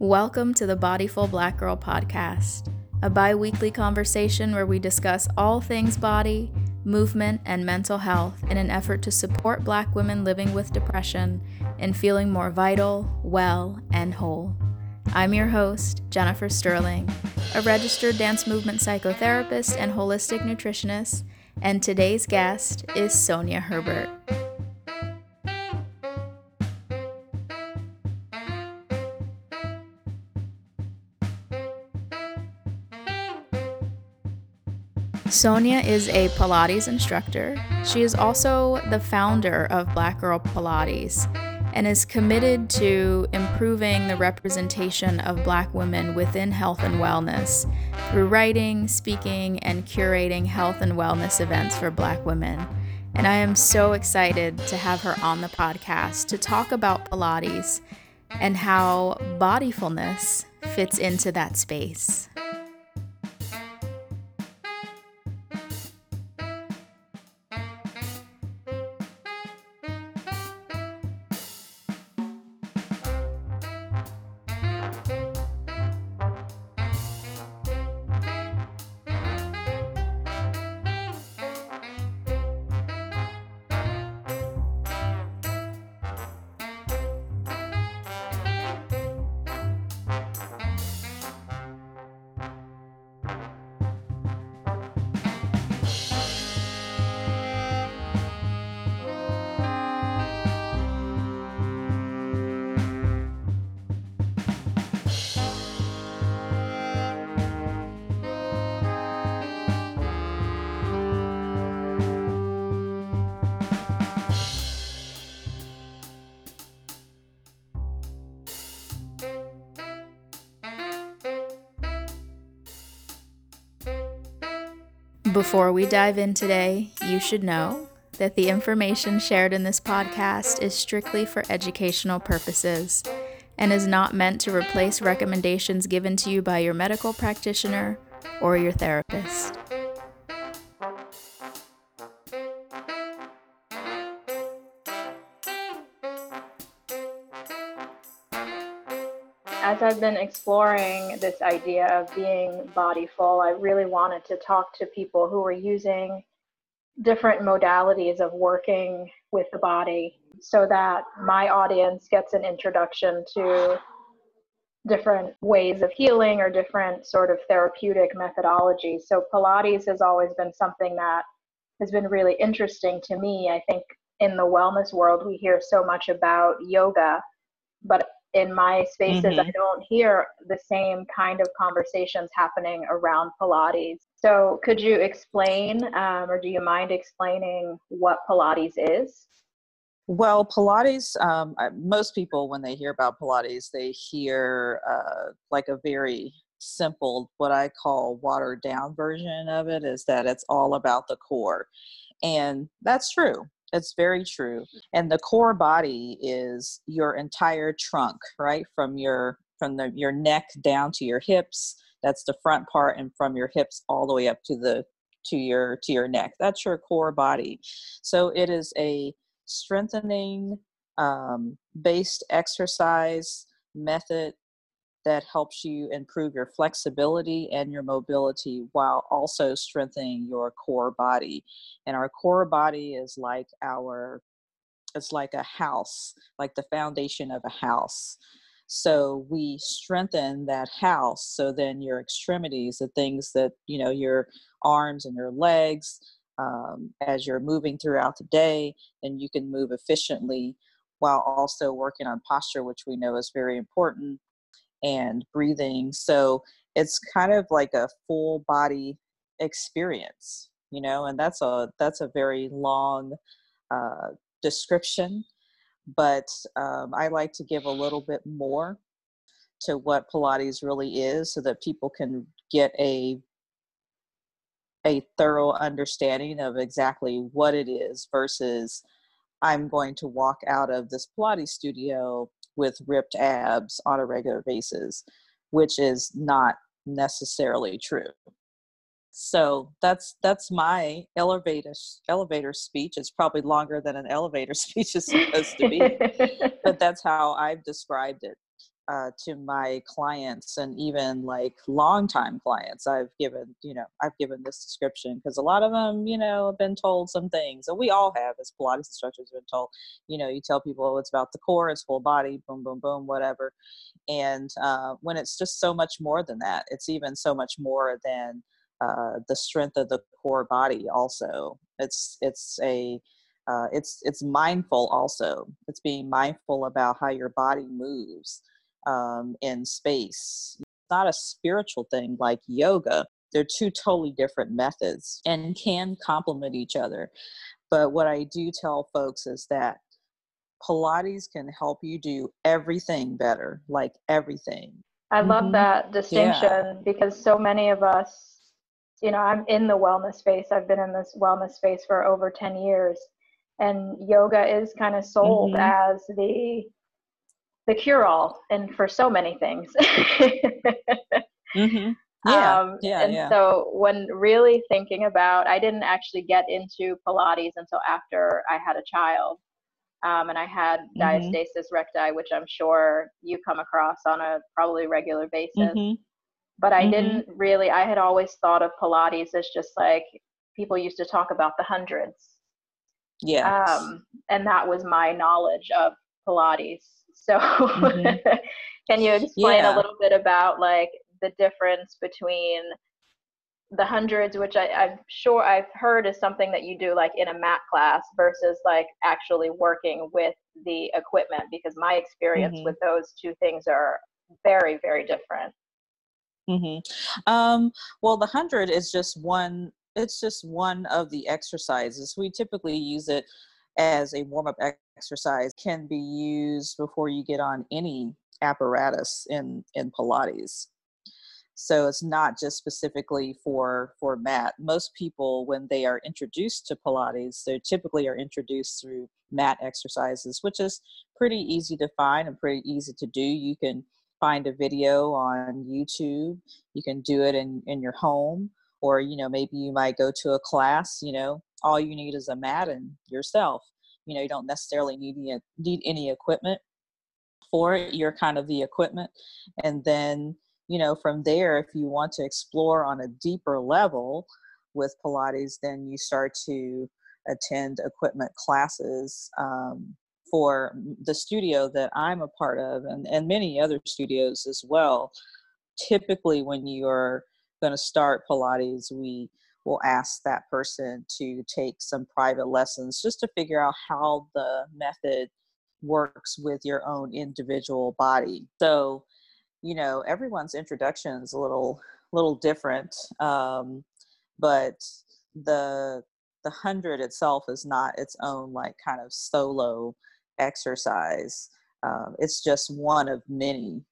Welcome to the Bodyful Black Girl podcast, a bi weekly conversation where we discuss all things body, movement, and mental health in an effort to support Black women living with depression and feeling more vital, well, and whole. I'm your host, Jennifer Sterling, a registered dance movement psychotherapist and holistic nutritionist, and today's guest is Sonja Herbert. Sonja is a Pilates instructor. She is also the founder of Black Girl Pilates and is committed to improving the representation of Black women within health and wellness through writing, speaking, and curating health and wellness events for Black women. And I am so excited to have her on the podcast to talk about Pilates and how bodyfulness fits into that space. Before we dive in today, you should know that the information shared in this podcast is strictly for educational purposes and is not meant to replace recommendations given to you by your medical practitioner or your therapist. As I've been exploring this idea of being bodyful, I really wanted to talk to people who were using different modalities of working with the body so that my audience gets an introduction to different ways of healing or different sort of therapeutic methodologies. So Pilates has always been something that has been really interesting to me. I think in the wellness world we hear so much about yoga, but in my spaces mm-hmm. i don't hear the same kind of conversations happening around pilates. So could you explain um, or do you mind explaining what pilates is? Well pilates um, most people when they hear about pilates they hear uh, like a very simple what i call watered down version of it is that it's all about the core. And that's true it's very true. And the core body is your entire trunk, right? From your from the your neck down to your hips. That's the front part and from your hips all the way up to the to your to your neck. That's your core body. So it is a strengthening um, based exercise method that helps you improve your flexibility and your mobility while also strengthening your core body. And our core body is like our it's like a house, like the foundation of a house. So we strengthen that house so then your extremities, the things that, you know, your arms and your legs, um, as you're moving throughout the day, then you can move efficiently while also working on posture, which we know is very important and breathing. So it's kind of like a full body experience, you know, and that's a that's a very long uh, description, but um, I like to give a little bit more to what Pilates really is, so that people can get a a thorough understanding of exactly what it is versus I'm going to walk out of this Pilates studio with ripped abs on a regular basis, which is not necessarily true. So that's that's my elevator elevator speech. It's probably longer than an elevator speech is supposed to be, but that's how I've described it. Uh, to my clients and even like longtime clients. I've given you know i've given this description because a lot of them you know have been told some things and we all have as pilates instructors have been told. You know you tell people oh, it's about the core it's full body boom boom boom whatever. And uh, when it's just so much more than that it's even so much more than uh, the strength of the core body also. It's it's a uh, it's it's mindful also. It's being mindful about how your body moves um, in space. It's not a spiritual thing like yoga. They're two totally different methods and can complement each other. But what I do tell folks is that Pilates can help you do everything better, like everything. I love mm-hmm. that distinction yeah. because so many of us, you know, I'm in the wellness space. I've been in this wellness space for over 10 years. And yoga is kind of sold mm-hmm. as the the cure all and for so many things. mm-hmm. Yeah, um, yeah, and yeah. so when really thinking about, I didn't actually get into Pilates until after I had a child. Um, and I had mm-hmm. diastasis recti, which I'm sure you come across on a probably regular basis. Mm-hmm. But I mm-hmm. didn't really, I had always thought of Pilates as just like people used to talk about the hundreds. Yeah. Um, and that was my knowledge of Pilates. So mm-hmm. can you explain yeah. a little bit about like the difference between the hundreds, which I, I'm sure I've heard is something that you do like in a mat class versus like actually working with the equipment because my experience mm-hmm. with those two things are very, very different. Mm-hmm. Um, well, the hundred is just one. It's just one of the exercises. We typically use it as a warm up exercise can be used before you get on any apparatus in in Pilates. So it's not just specifically for for mat. Most people, when they are introduced to Pilates, they typically are introduced through mat exercises, which is pretty easy to find and pretty easy to do. You can find a video on YouTube. You can do it in in your home, or you know maybe you might go to a class. You know, all you need is a mat and yourself. You know you don't necessarily need any, need any equipment for it. You're kind of the equipment. And then you know from there if you want to explore on a deeper level with pilates then you start to attend equipment classes um, for the studio that i'm a part of and, and many other studios as well. Typically when you're going to start pilates we will ask that person to take some private lessons just to figure out how the method works with your own individual body. So, you know, everyone's introduction is a little little different, um, but the the hundred itself is not its own like kind of solo exercise. Um, it's just one of many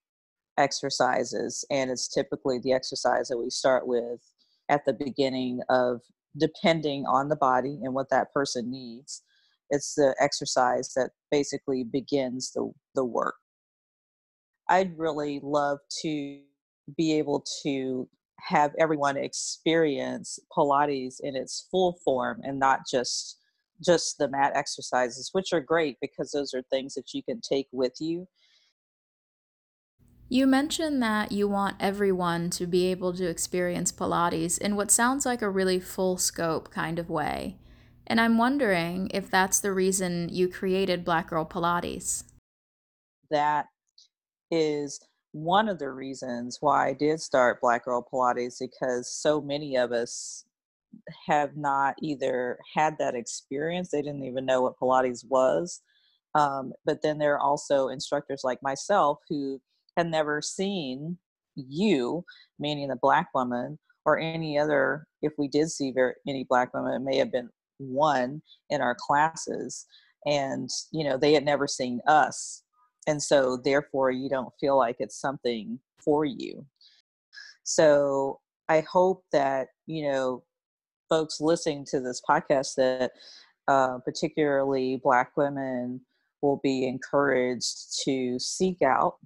exercises, and it's typically the exercise that we start with at the beginning of depending on the body and what that person needs. It's the exercise that basically begins the, the work. I'd really love to be able to have everyone experience Pilates in its full form and not just just the mat exercises, which are great because those are things that you can take with you you mentioned that you want everyone to be able to experience Pilates in what sounds like a really full scope kind of way. And I'm wondering if that's the reason you created Black Girl Pilates. That is one of the reasons why I did start Black Girl Pilates because so many of us have not either had that experience, they didn't even know what Pilates was. Um, but then there are also instructors like myself who had never seen you, meaning the black woman, or any other, if we did see very, any black women, it may have been one in our classes. And, you know, they had never seen us. And so, therefore, you don't feel like it's something for you. So, I hope that, you know, folks listening to this podcast that uh, particularly black women will be encouraged to seek out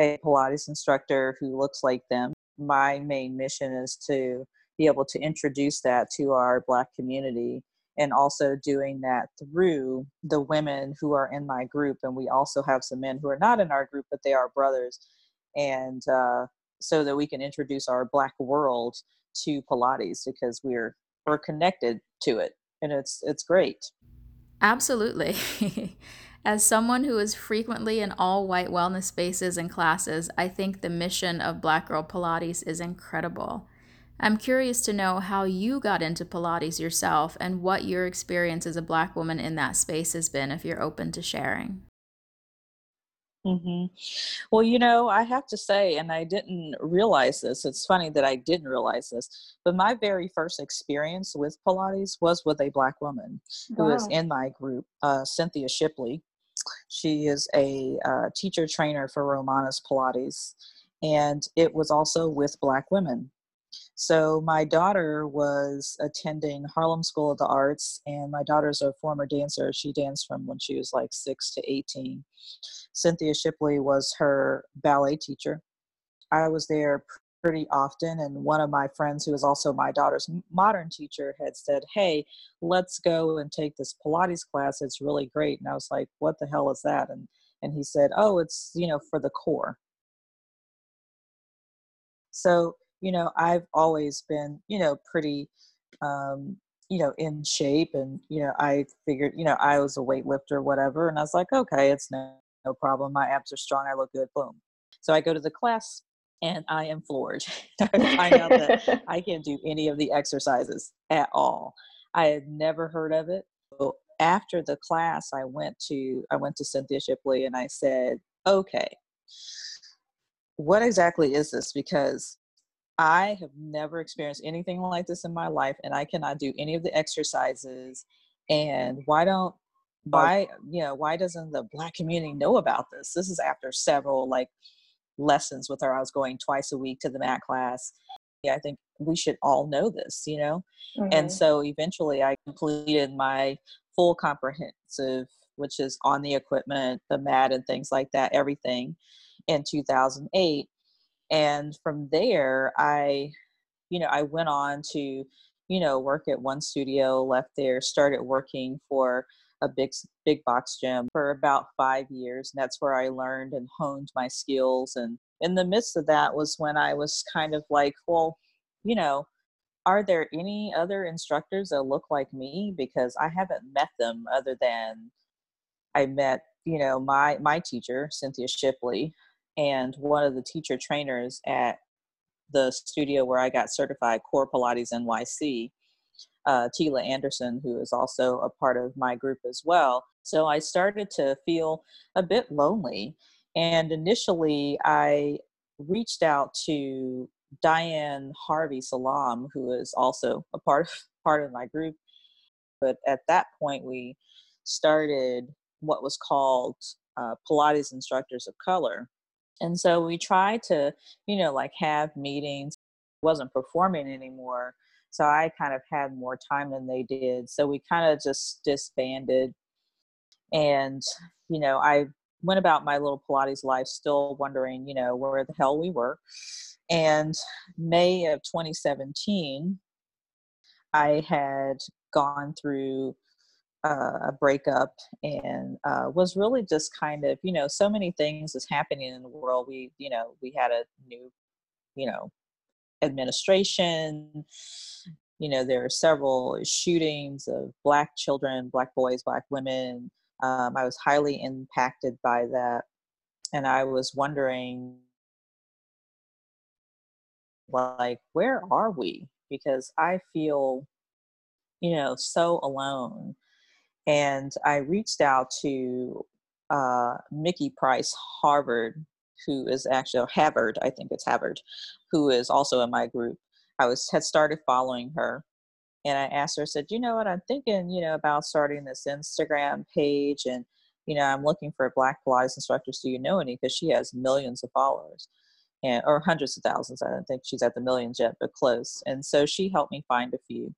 a Pilates instructor who looks like them. My main mission is to be able to introduce that to our Black community and also doing that through the women who are in my group and we also have some men who are not in our group but they are brothers and uh, so that we can introduce our black world to pilates because we're we're connected to it and it's it's great absolutely As someone who is frequently in all white wellness spaces and classes, I think the mission of Black Girl Pilates is incredible. I'm curious to know how you got into Pilates yourself and what your experience as a Black woman in that space has been, if you're open to sharing. Mm-hmm. Well, you know, I have to say, and I didn't realize this. It's funny that I didn't realize this, but my very first experience with Pilates was with a Black woman wow. who is in my group, uh, Cynthia Shipley. She is a uh, teacher trainer for Romana's Pilates, and it was also with Black women. So my daughter was attending Harlem School of the Arts, and my daughter's a former dancer. She danced from when she was like six to 18. Cynthia Shipley was her ballet teacher. I was there pretty often, and one of my friends, who is also my daughter's modern teacher, had said, Hey, let's go and take this Pilates class. It's really great. And I was like, What the hell is that? And and he said, Oh, it's, you know, for the core. So you know, I've always been, you know, pretty, um, you know, in shape. And, you know, I figured, you know, I was a weightlifter, whatever. And I was like, okay, it's no, no problem. My abs are strong. I look good. Boom. So I go to the class and I am floored. I find out that I can't do any of the exercises at all. I had never heard of it. So after the class, I went to I went to Cynthia Shipley and I said, "Okay, what exactly is this? Because I have never experienced anything like this in my life, and I cannot do any of the exercises. And why don't oh. why you know why doesn't the black community know about this? This is after several like lessons with her. I was going twice a week to the mat class. Yeah, I think we should all know this, you know. Mm-hmm. And so eventually, I completed my full comprehensive, which is on the equipment, the mat, and things like that, everything in 2008 and from there i you know i went on to you know work at one studio left there started working for a big big box gym for about five years and that's where i learned and honed my skills and in the midst of that was when i was kind of like well you know are there any other instructors that look like me? Because i haven't met them other than i met you know my my teacher cynthia shipley and one of the teacher trainers at the studio where I got certified, Core Pilates NYC, uh, Tila Anderson, who is also a part of my group as well. So I started to feel a bit lonely. And initially, I reached out to Diane Harvey Salam, who is also a part of, part of my group. But at that point, we started what was called uh, Pilates Instructors of Color, and so we tried to, you know, like have meetings, wasn't performing anymore. So I kind of had more time than they did. So we kind of just disbanded. And, you know, I went about my little Pilates life still wondering, you know, where the hell we were. And May of 2017, I had gone through uh, a breakup and uh, was really just kind of you know so many things is happening in the world we you know we had a new you know administration. You know there are several shootings of black children black boys black women. Um, i was highly impacted by that and i was wondering like where are we? Because i feel you know so alone. And I reached out to uh, Mickey Price Harvard, who is actually Havard, I think it's Havard, who is also in my group. I was had started following her, and I asked her, I said, you know what, I'm thinking, you know, about starting this Instagram page, and you know, I'm looking for Black Pilates instructors. Do you know any? Because she has millions of followers, and or hundreds of thousands. I don't think she's at the millions yet, but close. And so she helped me find a few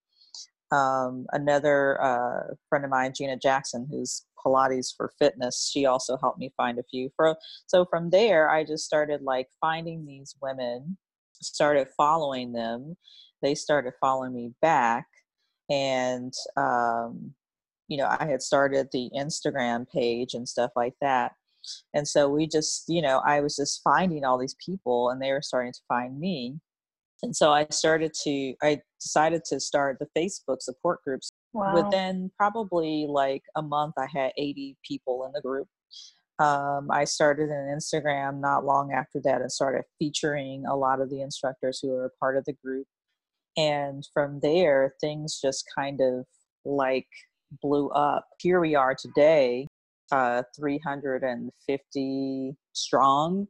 um, another uh, friend of mine, Gina Jackson, who's Pilates for fitness, she also helped me find a few. For, so from there, I just started like finding these women, started following them. They started following me back. and um, you know, I had started the Instagram page and stuff like that. And so we just, you know, I was just finding all these people and they were starting to find me. And so I started to, I decided to start the Facebook support groups. Wow. Within probably like a month, I had 80 people in the group. Um, I started an Instagram not long after that and started featuring a lot of the instructors who are part of the group. And from there, things just kind of like blew up. Here we are today, uh, 350 strong.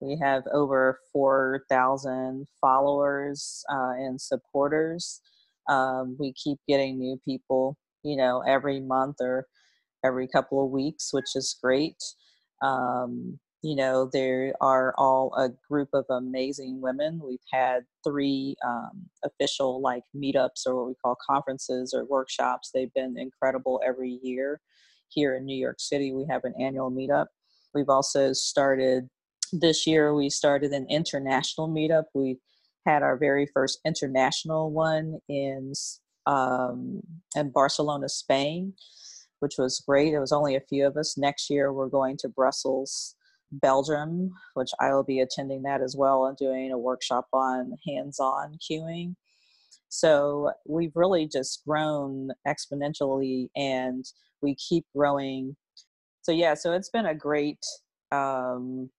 We have over 4,000 followers uh, and supporters. Um, we keep getting new people, you know, every month or every couple of weeks, which is great. Um, you know, they are all a group of amazing women. We've had three um, official like meetups or what we call conferences or workshops. They've been incredible every year. Here in New York City, we have an annual meetup. We've also started this year, we started an international meetup. We had our very first international one in um, in Barcelona, Spain, which was great. It was only a few of us. Next year, we're going to Brussels, Belgium, which I will be attending that as well and doing a workshop on hands on cueing. So we've really just grown exponentially and we keep growing. So, yeah, so it's been a great, um,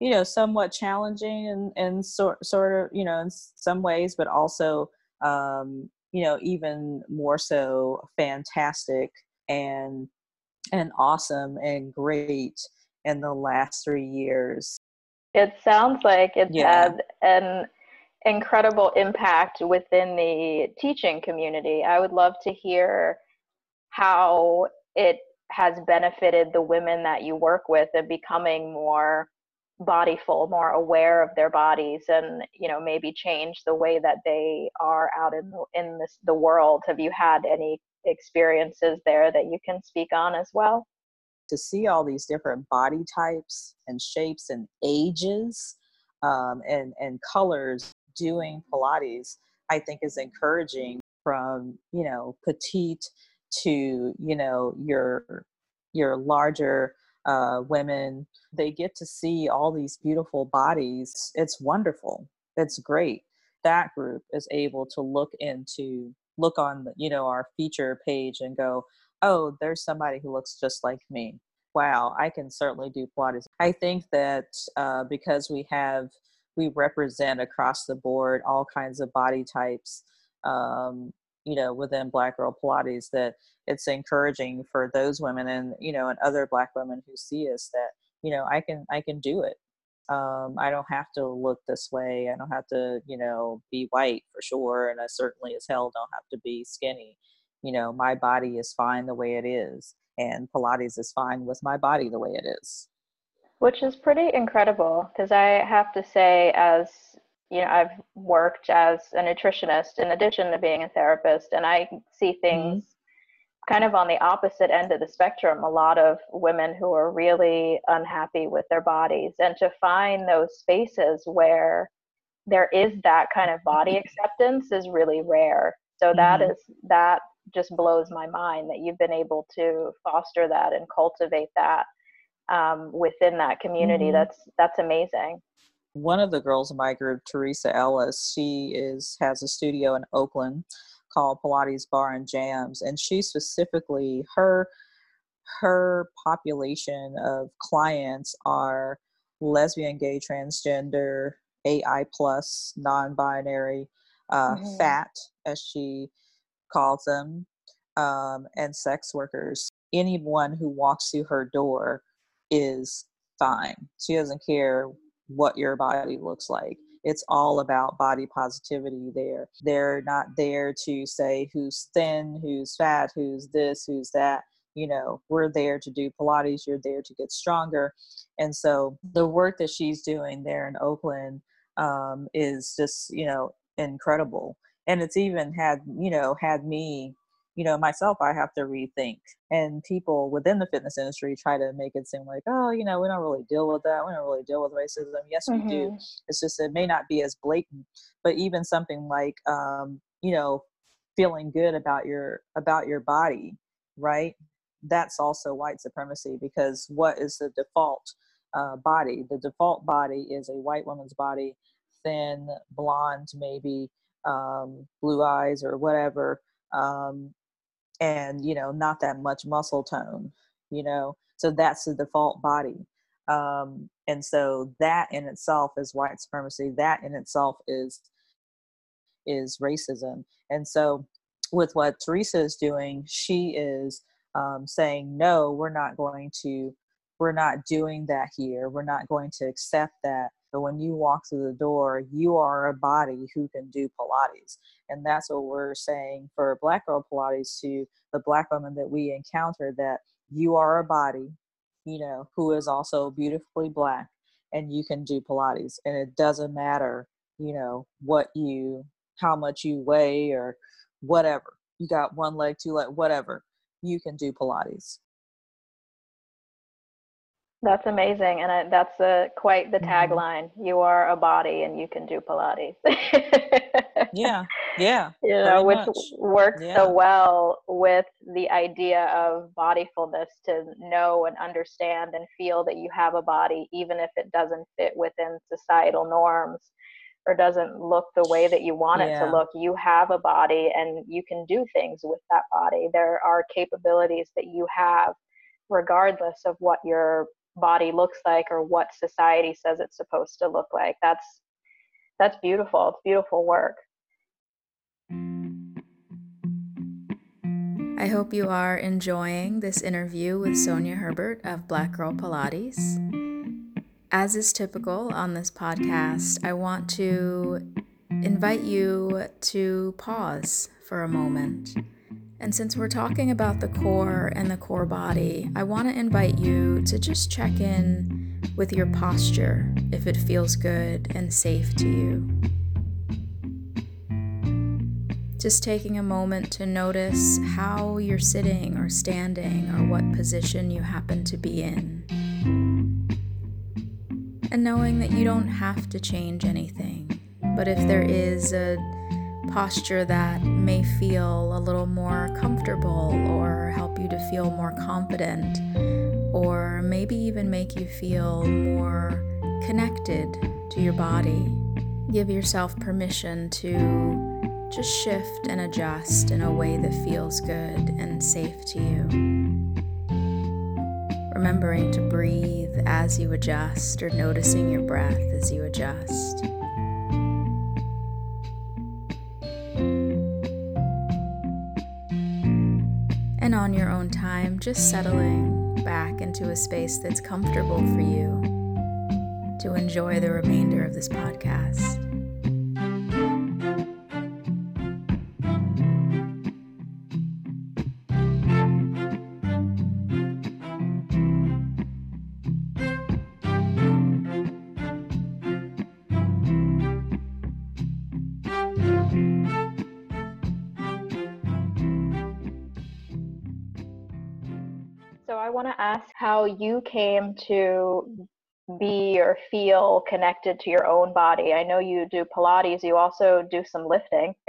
you know, somewhat challenging and, and sort, sort of, you know, in some ways, but also, um, you know, even more so fantastic and and awesome and great in the last three years. It sounds like it's yeah. had an incredible impact within the teaching community. I would love to hear how it has benefited the women that you work with in becoming more bodyful, more aware of their bodies, and you know maybe change the way that they are out in the, in this, the world. Have you had any experiences there that you can speak on as well? to see all these different body types and shapes and ages um, and and colors doing Pilates, I think is encouraging from you know petite to you know your your larger uh, women. They get to see all these beautiful bodies. It's wonderful. It's great. That group is able to look into look on you know our feature page and go oh, there's somebody who looks just like me. Wow, I can certainly do Pilates. I think that uh, because we have, we represent across the board all kinds of body types, um, you know, within Black Girl Pilates, that it's encouraging for those women and, you know, and other Black women who see us that, you know, I can, I can do it. Um, I don't have to look this way. I don't have to, you know, be white for sure. And I certainly as hell don't have to be skinny you know my body is fine the way it is and pilates is fine with my body the way it is which is pretty incredible because i have to say as you know i've worked as a nutritionist in addition to being a therapist and i see mm-hmm. things mm-hmm. kind of on the opposite end of the spectrum a lot of women who are really unhappy with their bodies and to find those spaces where there is that kind of body acceptance is really rare so that mm-hmm. is that just blows my mind that you've been able to foster that and cultivate that um, within that community. Mm-hmm. That's that's amazing. One of the girls in my group, Teresa Ellis, she is has a studio in Oakland called Pilates Bar and Jams, and she specifically her her population of clients are lesbian, gay, transgender, AI plus, non-binary, uh, mm-hmm. fat, as she calls them, um, and sex workers. Anyone who walks through her door is fine. She doesn't care what your body looks like. It's all about body positivity there. They're not there to say who's thin, who's fat, who's this, who's that. You know, we're there to do Pilates, you're there to get stronger. And so the work that she's doing there in Oakland um, is just, you know, incredible and it's even had you know had me you know myself i have to rethink and people within the fitness industry try to make it seem like oh you know we don't really deal with that we don't really deal with racism yes mm-hmm. we do mm-hmm. it's just it may not be as blatant but even something like um, you know feeling good about your about your body right that's also white supremacy because what is the default uh, body the default body is a white woman's body thin blonde maybe um, blue eyes or whatever um, and you know not that much muscle tone you know? So that's the default body. Um, and so that in itself is white supremacy. That in itself is is racism. And so with what teresa is doing she is um, saying no we're not going to we're not doing that here. We're not going to accept that but when you walk through the door you are a body who can do pilates and that's what we're saying for black girl pilates to the black women that we encounter that you are a body you know who is also beautifully black and you can do pilates and it doesn't matter you know what you how much you weigh or whatever you got one leg two leg whatever you can do Pilates. That's amazing, and I, that's a, quite the mm-hmm. tagline. You are a body, and you can do Pilates. yeah, yeah. You know, which much. works yeah. so well with the idea of bodyfulness to know and understand and feel that you have a body, even if it doesn't fit within societal norms or doesn't look the way that you want yeah. it to look you have a body and you can do things with that body there are capabilities that you have regardless of what your body looks like or what society says it's supposed to look like that's that's beautiful it's beautiful work I hope you are enjoying this interview with Sonja Herbert of Black Girl Pilates. As is typical on this podcast, I want to invite you to pause for a moment. And since we're talking about the core and the core body, I want to invite you to just check in with your posture if it feels good and safe to you. Just taking a moment to notice how you're sitting or standing or what position you happen to be in and knowing that you don't have to change anything. But if there is a posture that may feel a little more comfortable or help you to feel more confident, or maybe even make you feel more connected to your body, give yourself permission to just shift and adjust in a way that feels good and safe to you remembering to breathe as you adjust or noticing your breath as you adjust. On your own time, just settling back into a space that's comfortable for you to enjoy the remainder of this podcast. Ask how you came to be or feel connected to your own body. I know you do Pilates, you also do some lifting,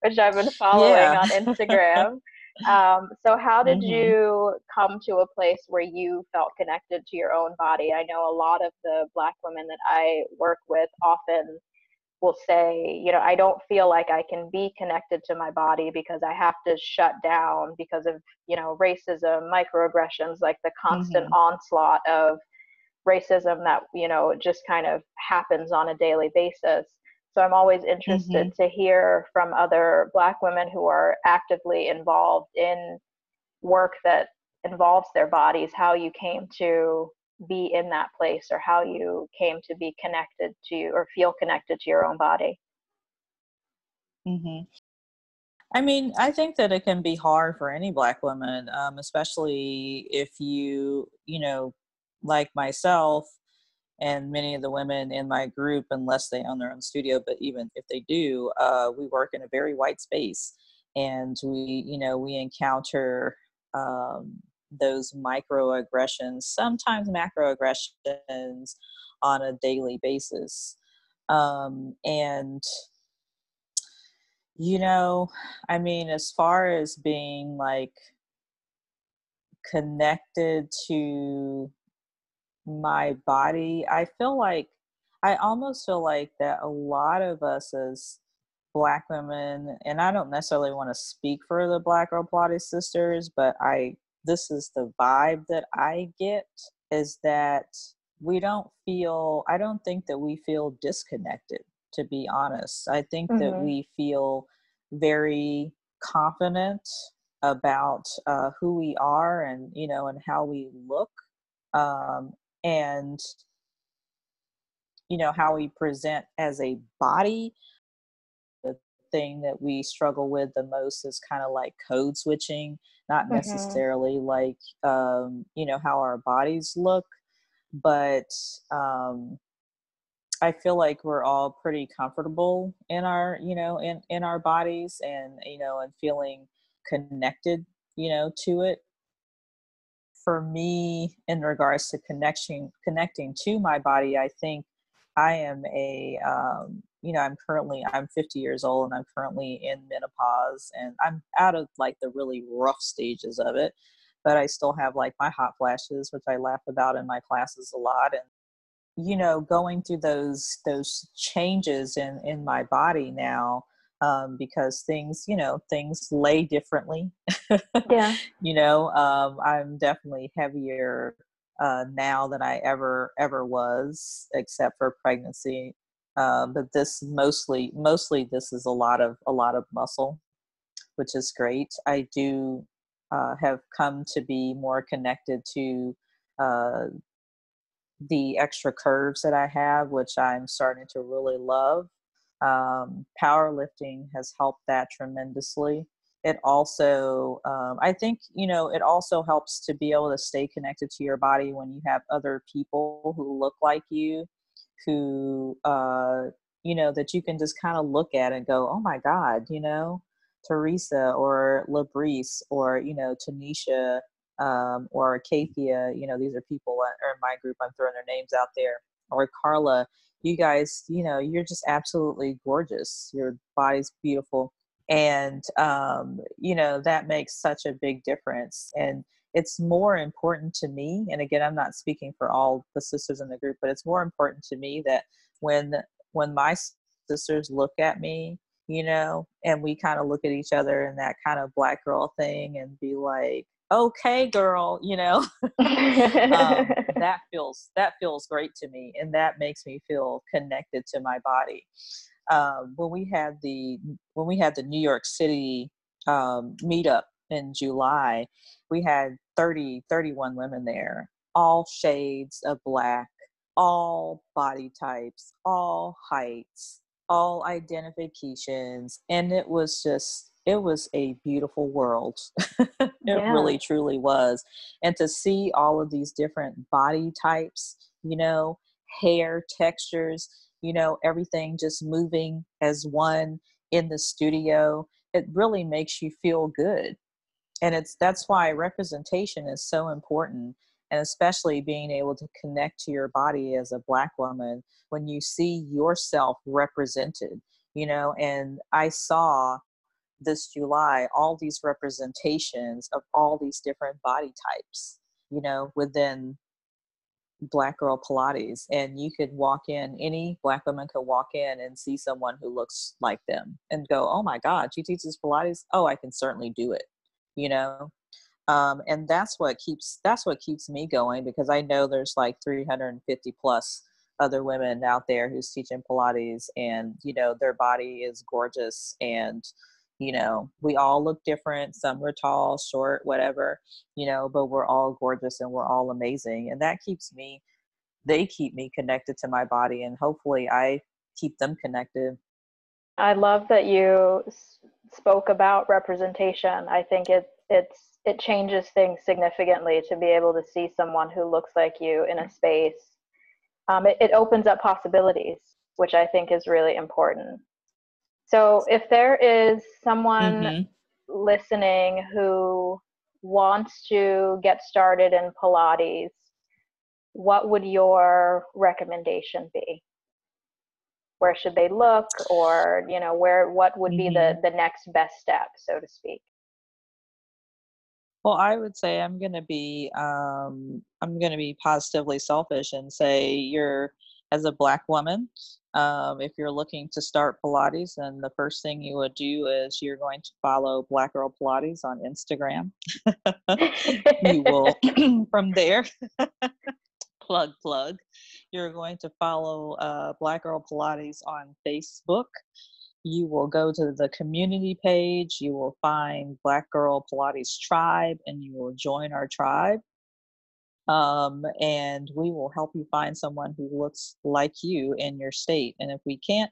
which I've been following yeah. on Instagram. um, so, how did mm-hmm. you come to a place where you felt connected to your own body? I know a lot of the Black women that I work with often will say, you know, I don't feel like I can be connected to my body because I have to shut down because of, you know, racism, microaggressions, like the constant mm-hmm. onslaught of racism that, you know, just kind of happens on a daily basis. So I'm always interested mm-hmm. to hear from other Black women who are actively involved in work that involves their bodies, how you came to be in that place or how you came to be connected to or feel connected to your own body mm-hmm. i mean i think that it can be hard for any black woman um, especially if you you know like myself and many of the women in my group unless they own their own studio but even if they do uh, we work in a very white space and we you know we encounter um, those microaggressions, sometimes macroaggressions on a daily basis. Um, and You know, I mean, as far as being like connected to my body, I feel like I almost feel like that a lot of us as black women, and I don't necessarily want to speak for the Black Girl Pilates sisters, but I this is the vibe that I get is that we don't feel I don't think that we feel disconnected to be honest. I think mm-hmm. that we feel very confident about uh, who we are and you know and how we look um, and you know how we present as a body the thing that we struggle with the most is kind of like code switching not mm-hmm. necessarily like um, you know how our bodies look but um, I feel like we're all pretty comfortable in our, you know, in in our bodies and you know, and feeling connected, you know, to it. For me, in regards to connection, connecting to my body, I think I am a, um, you know, I'm currently I'm 50 years old and I'm currently in menopause and I'm out of like the really rough stages of it, but I still have like my hot flashes, which I laugh about in my classes a lot, and you know going through those those changes in in my body now um, because things you know things lay differently. Yeah. You know um, i'm definitely heavier uh, now than i ever ever was except for pregnancy um, but this mostly mostly this is a lot of a lot of muscle which is great i do uh, have come to be more connected to uh, the extra curves that I have, which I'm starting to really love. Um, powerlifting has helped that tremendously. It also, um, I think, you know, it also helps to be able to stay connected to your body when you have other people who look like you, who, uh, you know, that you can just kind of look at and go, oh my God, you know, Teresa or Labrice or, you know, Tanisha um, or Kathia, you know, these are people are in my group. I'm throwing their names out there. Or Carla, you guys, you know, you're just absolutely gorgeous. Your body's beautiful. And, um, you know, that makes such a big difference. And it's more important to me. And again, I'm not speaking for all the sisters in the group, but it's more important to me that when, when my sisters look at me, you know, and we kind of look at each other and that kind of black girl thing and be like, okay girl you know um, that feels that feels great to me and that makes me feel connected to my body um, when we had the when we had the new york city um, meetup in july we had 30 31 women there all shades of black all body types all heights all identifications and it was just it was a beautiful world. it yeah. really truly was. And to see all of these different body types, you know, hair textures, you know, everything just moving as one in the studio, it really makes you feel good. And it's that's why representation is so important and especially being able to connect to your body as a black woman when you see yourself represented you know and i saw this July all these representations of all these different body types, you know, within Black Girl Pilates. And you could walk in, any Black woman could walk in and see someone who looks like them and go, oh my God, she teaches Pilates? Oh, I can certainly do it, you know? Um, and that's what keeps that's what keeps me going because I know there's like 350 plus other women out there who's teaching Pilates and you know their body is gorgeous and you know we all look different. Some are tall short whatever you know but we're all gorgeous and we're all amazing. And that keeps me they keep me connected to my body and hopefully i keep them connected. I love that you spoke about representation i think it it's it changes things significantly to be able to see someone who looks like you in a space um, it, it opens up possibilities which i think is really important so if there is someone mm-hmm. listening who wants to get started in Pilates, what would your recommendation be? Where should they look or you know where what would be Mm-hmm. the the next best step so to speak Well, I would say I'm going to be um, I'm going to be positively selfish and say you're as a black woman, um, if you're looking to start Pilates, then the first thing you would do is you're going to follow Black Girl Pilates on Instagram. you will from there plug plug. You're going to follow uh, Black Girl Pilates on Facebook you will go to the community page you will find black girl pilates tribe and you will join our tribe um, and we will help you find someone who looks like you in your state and if we can't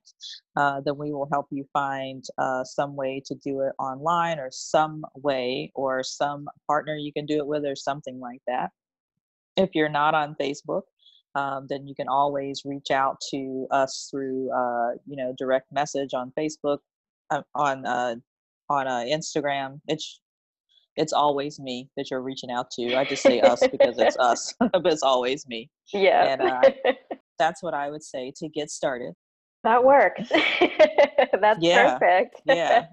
uh, then we will help you find uh, some way to do it online or some way or some partner you can do it with or something like that if you're not on facebook um, then you can always reach out to us through uh, you know direct message on Facebook, uh, on uh, on uh, Instagram. It's it's always me that you're reaching out to. I just say us because it's us, but it's always me. yeah And, uh, That's what I would say to get started. that works that's Yeah, perfect Yeah.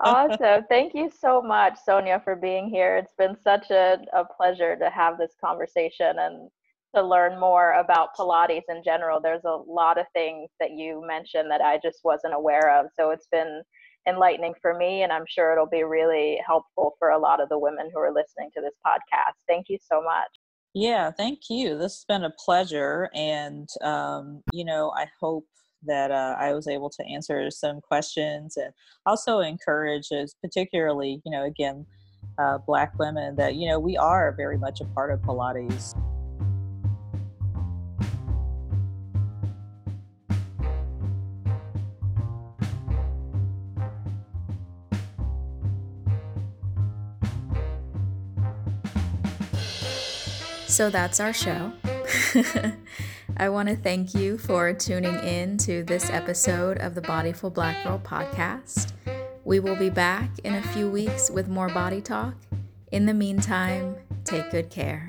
Awesome. Thank you so much, Sonja, for being here. It's been such a, a pleasure to have this conversation and to learn more about Pilates in general. There's a lot of things that you mentioned that I just wasn't aware of. So it's been enlightening for me, and I'm sure it'll be really helpful for a lot of the women who are listening to this podcast. Thank you so much. Yeah, thank you. This has been a pleasure. And, um, you know, I hope that uh, I was able to answer some questions and also encourages, particularly, you know, again, uh, Black women, that, you know, we are very much a part of Pilates. So that's our show. I want to thank you for tuning in to this episode of the Bodyful Black Girl podcast. We will be back in a few weeks with more body talk. In the meantime, take good care.